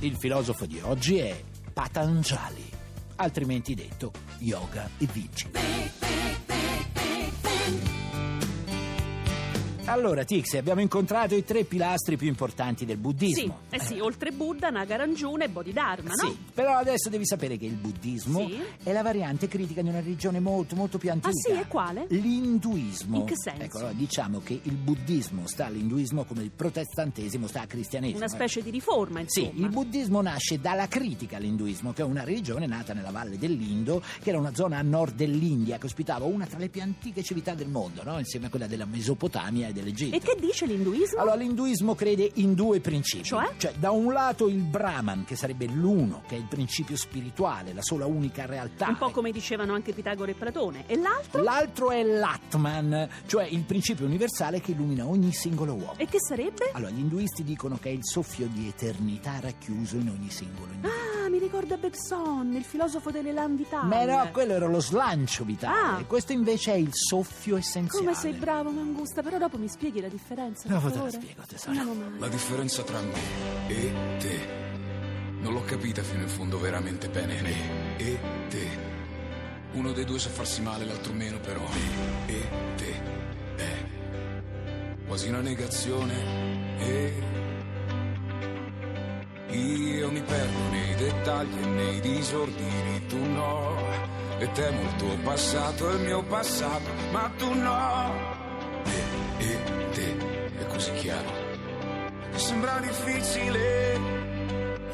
Il filosofo di oggi è Patanjali, altrimenti detto Yoga e Vinci. Allora, Tixi, abbiamo incontrato i tre pilastri più importanti del Sì, buddismo. eh sì, oltre Buddha, Nagaranjuna e Bodhidharma, no? Sì, però adesso devi sapere che il buddismo Sì. è la variante critica di una religione molto, molto più antica. Ah, sì? E quale? L'induismo. In che senso? Ecco, allora, diciamo che il buddismo sta all'induismo come il protestantesimo sta al cristianesimo. Una specie di riforma, Sì, insomma. il buddismo nasce dalla critica all'induismo, che è una religione nata nella valle dell'Indo, che era una zona a nord dell'India che ospitava una tra le più antiche civiltà del mondo, no? insieme a quella della Mesopotamia e dell'Egitto. E che dice l'induismo? Allora, l'induismo crede in due principi. Cioè? da un lato il Brahman, che sarebbe l'uno, che è il principio spirituale, la sola unica realtà. Un po' come dicevano anche Pitagora e Platone. E l'altro? L'altro è l'Atman, cioè il principio universale che illumina ogni singolo uomo. E che sarebbe? Allora, gli induisti dicono che è il soffio di eternità racchiuso in ogni singolo individuo. Ah, ricorda Bergson, il filosofo dell'elan vitale. Ma no, quello era lo slancio vitale. Ah. Questo invece è il soffio essenziale. Come sei bravo, Mangusta, però dopo mi spieghi la differenza. per Dopo te la spiego, tesoro. Male. La differenza tra me e te. Non l'ho capita fino in fondo veramente bene. Me e te. Uno dei due sa farsi male, l'altro meno, però. Me e te. È quasi una negazione. E. Io mi perdo nei dettagli e nei disordini, tu no. E temo il tuo passato e il mio passato, ma tu no. Me e te. È così chiaro. Sembra difficile.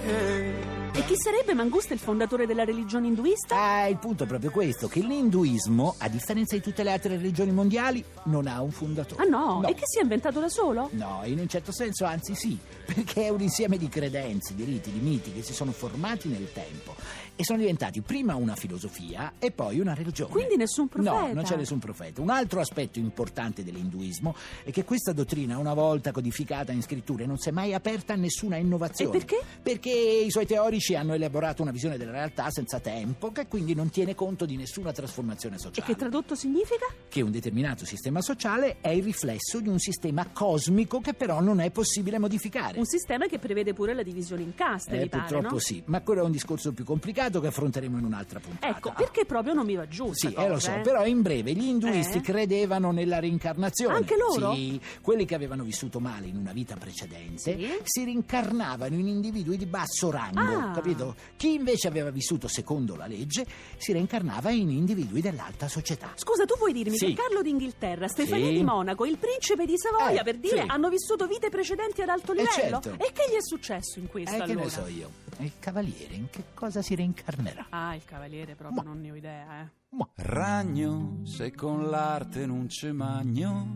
eh. E chi sarebbe Mangusta il fondatore della religione induista? Ah, il punto è proprio questo, che l'induismo, a differenza di tutte le altre religioni mondiali, non ha un fondatore. Ah no? E che si è inventato da solo? No, in un certo senso anzi sì, perché è un insieme di credenze, di riti, di miti che si sono formati nel tempo e sono diventati prima una filosofia e poi una religione. Quindi nessun profeta? No, non c'è nessun profeta. Un altro aspetto importante dell'induismo è che questa dottrina, una volta codificata in scritture, non si è mai aperta a nessuna innovazione. E perché? Perché i suoi teorici hanno elaborato una visione della realtà senza tempo, che quindi non tiene conto di nessuna trasformazione E sociale che tradotto significa? che un determinato sistema sociale è il riflesso di un sistema cosmico che però non è possibile modificare. Un sistema che prevede pure la divisione in caste, Eh, mi pare, purtroppo no? sì, ma quello è un discorso più complicato che affronteremo in un'altra puntata. Ecco, perché proprio non mi va giù Sì, cosa, eh, lo so, eh? però in breve gli induisti Eh? credevano nella reincarnazione. Anche loro? Sì, quelli che avevano vissuto male in una vita precedente Sì? si rincarnavano in individui di basso rango, Ah. Capito? Chi invece aveva vissuto secondo la legge si reincarnava in individui dell'alta società. Scusa, tu vuoi dirmi Sì. che Carlo d'Inghilterra, Stefania Sì. di Monaco, il principe di Savoia, Eh, per dire, sì. hanno vissuto vite precedenti ad alto Eh, livello? certo. E che gli è successo in questo Eh, che allora? ne so io? E il cavaliere in che cosa si reincarnerà? Ah, il cavaliere proprio non ne ho idea, eh. Ma- Ragno, se con l'arte non c'è magno,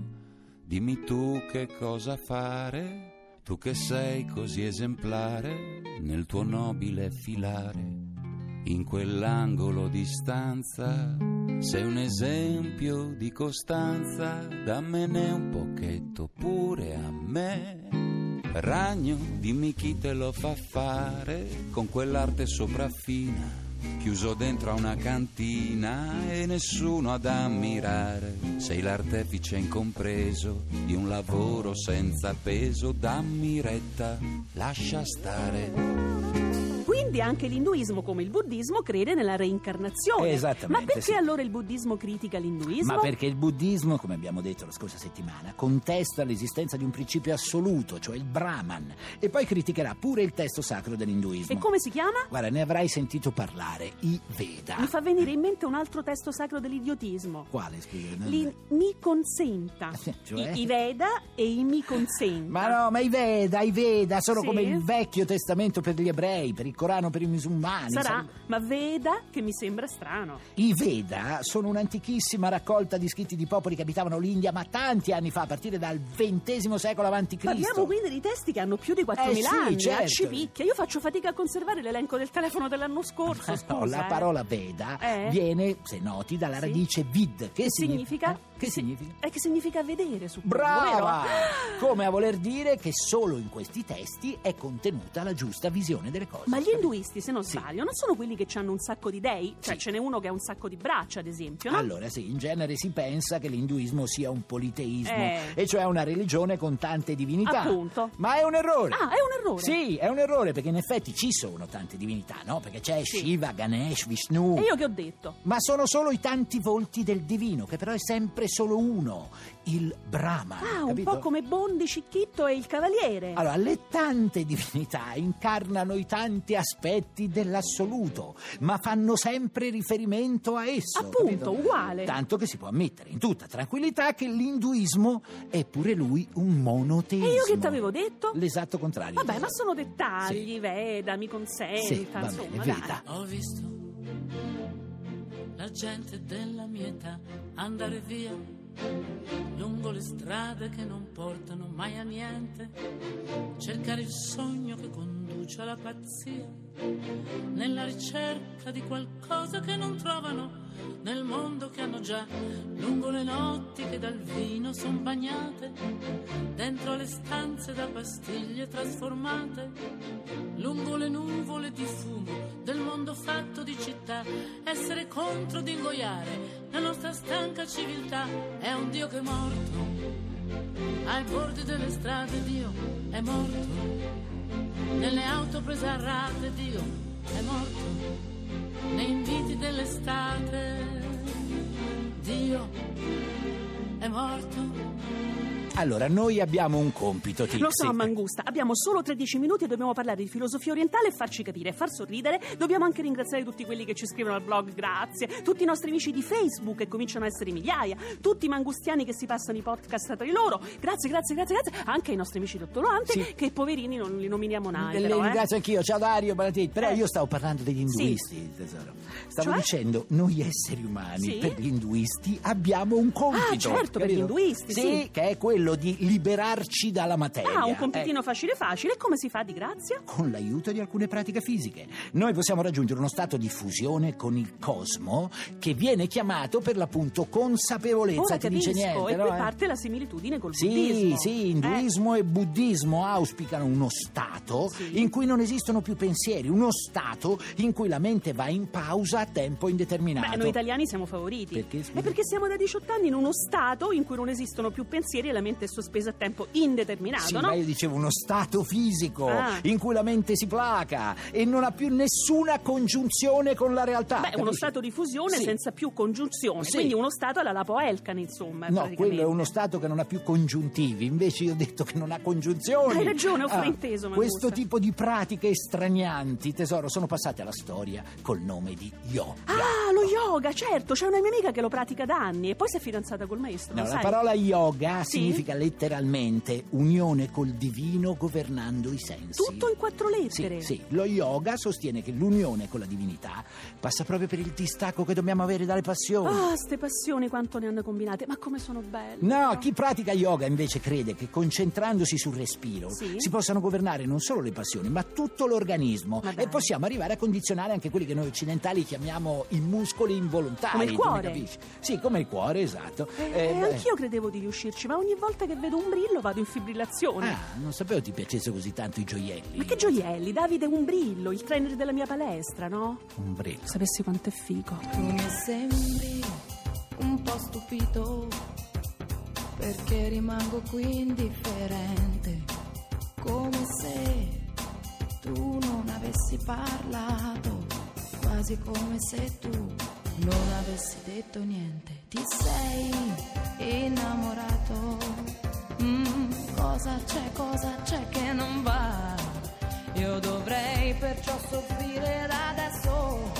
dimmi tu che cosa fare, tu che sei così esemplare nel tuo nobile filare. In quell'angolo di stanza sei un esempio di costanza, dammene un pochetto pure a me. Ragno, dimmi chi te lo fa fare con quell'arte sopraffina chiuso dentro a una cantina e nessuno ad ammirare. Sei l'artefice incompreso di un lavoro senza peso, dammi retta, lascia stare. Quindi anche l'induismo, come il buddismo, crede nella reincarnazione. Esattamente, Ma perché sì. allora il buddismo critica l'induismo? Ma perché il buddismo, come abbiamo detto la scorsa settimana, contesta l'esistenza di un principio assoluto, cioè il Brahman, e poi criticherà pure il testo sacro dell'induismo. E come si chiama? Guarda, ne avrai sentito parlare, i Veda. Mi fa venire in mente un altro testo sacro dell'idiotismo. Quale, scusa? Li, mi consenta. Cioè? I, I Veda e i mi consenta. Ma no, ma i Veda, i Veda sono Sì? come il vecchio testamento per gli ebrei, per il Corano strano per i musulmani. Sarà, sai? ma Veda che mi sembra strano. I Veda sono un'antichissima raccolta di scritti di popoli che abitavano l'India, ma tanti anni fa, a partire dal XX secolo a.C. Parliamo quindi di testi che hanno più di 4.000 Eh sì, anni, certo. a Cipicchia. Io faccio fatica a conservare l'elenco del telefono dell'anno scorso, scusa. No, la eh. parola Veda Eh? viene, se noti, dalla Sì. radice vid. Che, Che significa? eh? Che significa? È che significa vedere, suppongo, Brava! vero? Come a voler dire che solo in questi testi è contenuta la giusta visione delle cose. Ma gli induisti, se non Sì. sbaglio, non sono quelli che hanno un sacco di dei? Cioè Sì. ce n'è uno che ha un sacco di braccia, ad esempio, no? Allora sì, in genere si pensa che l'induismo sia un politeismo, Eh. e cioè una religione con tante divinità. Appunto. Ma è un errore. Ah, è un errore. Sì, è un errore perché in effetti ci sono tante divinità, no? Perché c'è Sì. Shiva, Ganesh, Vishnu. E io che ho detto? Ma sono solo i tanti volti del divino, che però è sempre solo uno, il Brahma. Ah, un capito? po' come Bondi, Cicchitto e il Cavaliere. Allora, le tante divinità incarnano i tanti aspetti dell'assoluto, ma fanno sempre riferimento a esso. Appunto, capito? uguale. Tanto che si può ammettere in tutta tranquillità che l'induismo è pure lui un monoteismo. E io che t'avevo detto? L'esatto contrario. Vabbè, ma sono dettagli, Sì. Veda, mi consenta, Sì, va insomma, bene, dai. veda. Ho visto la gente della mia età andare via lungo le strade che non portano mai a niente, cercare il sogno che conduce alla pazzia, nella ricerca di qualcosa che non trovano nel mondo che hanno già, lungo le notti che dal vino son bagnate, dentro le stanze da pastiglie trasformate, lungo le nuvole di fumo del mondo fatto di città, essere contro di ingoiare la nostra stanca civiltà, è un Dio che è morto, ai bordi delle strade Dio è morto, nelle auto prese a rate Dio è morto, nei inviti dell'estate morto. Allora, noi abbiamo un compito, Tixi. Lo so, Mangusta, abbiamo solo 13 minuti e dobbiamo parlare di filosofia orientale e farci capire, far sorridere. Dobbiamo anche ringraziare tutti quelli che ci scrivono al blog, grazie. Tutti i nostri amici di Facebook, che cominciano a essere migliaia. Tutti i mangustiani che si passano i podcast tra di loro. Grazie, grazie, grazie, grazie. Anche ai nostri amici dottolante, Sì. che poverini non li nominiamo mai. Le però, eh. ringrazio anch'io, ciao Dario, buonanotte. Però Eh. io stavo parlando degli induisti, tesoro. Stavo Cioè? dicendo, noi esseri umani, Sì? per gli induisti, abbiamo un compito. Ah, certo, per gli capito? induisti, sì. che è quello di liberarci dalla materia. Ah, un compitino Eh, facile facile. Come si fa di grazia? con l'aiuto di alcune pratiche fisiche. Noi possiamo raggiungere uno stato di fusione con il cosmo che viene chiamato per l'appunto consapevolezza. Ora Ti capisco, dice niente, e no, qui eh? parte la similitudine col Sì, buddismo. sì, Eh. induismo e buddismo auspicano uno stato Sì. in cui non esistono più pensieri, uno stato in cui la mente va in pausa a tempo indeterminato. Beh, noi italiani siamo favoriti. Perché? È perché siamo da 18 anni in uno stato in cui non esistono più pensieri e la mente è sospesa a tempo indeterminato, Sì, no? ma io dicevo uno stato fisico Ah. in cui la mente si placa e non ha più nessuna congiunzione con la realtà. Beh, uno stato di fusione Sì. senza più congiunzione, Sì. quindi uno stato alla Lapo Elkan, insomma. No, quello è uno stato che non ha più congiuntivi, invece io ho detto che non ha congiunzioni. Ah, Hai ragione, ho frainteso, Mangusta. Questo tipo di pratiche estranianti, tesoro, sono passate alla storia col nome di yoga. Ah, lo yoga, certo, c'è una mia amica che lo pratica da anni e poi si è fidanzata col maestro, No, la sai? parola yoga Sì? significa letteralmente unione col divino governando i sensi. Tutto in quattro Sì, lettere. sì, lo yoga sostiene che l'unione con la divinità passa proprio per il distacco che dobbiamo avere dalle passioni. Ah, ste passioni quanto ne hanno combinate, ma come sono belle. No, chi pratica yoga invece crede che concentrandosi sul respiro Sì? si possano governare non solo le passioni, ma tutto l'organismo Ma e possiamo arrivare a condizionare anche quelli che noi occidentali chiamiamo i muscoli involontari. Come il cuore. Sì, come il cuore, esatto. Eh, Eh, beh. anch'io credevo di riuscirci, ma ogni volta che vedo un brillo vado in fibrillazione. Ah, non sapevo ti piacesse così tanto i gioielli. Ma che gioielli, Davide è un brillo, il trainer della mia palestra, no? Un brillo. Sapessi quanto è figo. Tu mi sembri un po' stupito perché rimango qui indifferente, come se tu non avessi parlato, quasi come se tu non avessi detto niente. Ti sei innamorato? Mm, cosa c'è, cosa c'è che non va? Io dovrei perciò soffrire da adesso.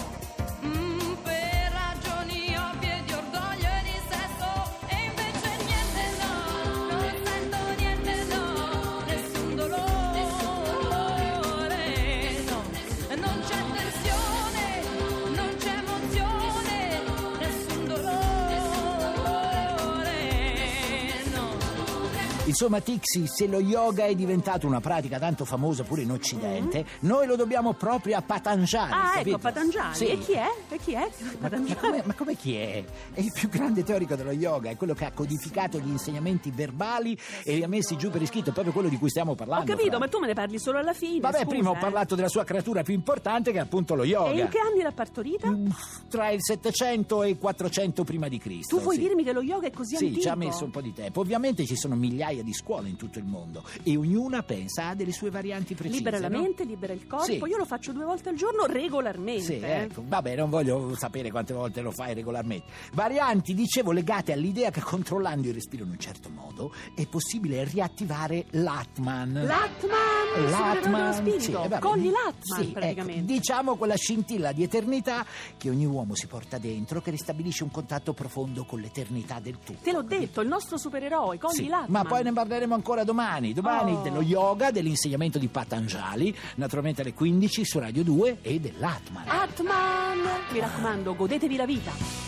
Insomma, Tixi, se lo yoga è diventato una pratica tanto famosa pure in Occidente, noi lo dobbiamo proprio a Patanjali. Ah, capito? ecco, Patanjali. Sì. E chi è? E chi è? Ma, ma come, ma come chi è? È il più grande teorico dello yoga, è quello che ha codificato gli insegnamenti verbali e li ha messi giù per iscritto, proprio quello di cui stiamo Ho parlando. capito, Fra. ma tu me ne parli solo alla fine. Vabbè, scusa, prima ho eh. parlato della sua creatura più importante che è appunto lo yoga. E in che anni l'ha partorita? Mm, Tra il 700 e il 400 prima di Cristo. Tu vuoi sì. dirmi che lo yoga è così Sì, antico? ci ha messo un po' di tempo. Ovviamente ci sono migliaia di scuole in tutto il mondo e ognuna pensa a delle sue varianti precise. Libera la no? mente, libera il corpo. Sì. Io lo faccio due volte al giorno regolarmente. Sì, eh. ecco. Vabbè, non voglio sapere quante volte lo fai regolarmente. Varianti, dicevo, legate all'idea che controllando il respiro in un certo modo è possibile riattivare l'Atman. L'Atman, sollevamento dello sì, spirito. eh, vabbè, Cogli di- l'Atman, sì, praticamente. ecco, diciamo quella scintilla di eternità che ogni uomo si porta dentro, che ristabilisce un contatto profondo con l'eternità del tutto. Te l'ho detto, il nostro supereroe, cogli Sì, l'Atman. ma poi ne parleremo ancora domani. Domani Oh. dello yoga, dell'insegnamento di Patanjali, naturalmente alle 15 su Radio 2 e dell'Atman. Atman! Mi raccomando, godetevi la vita.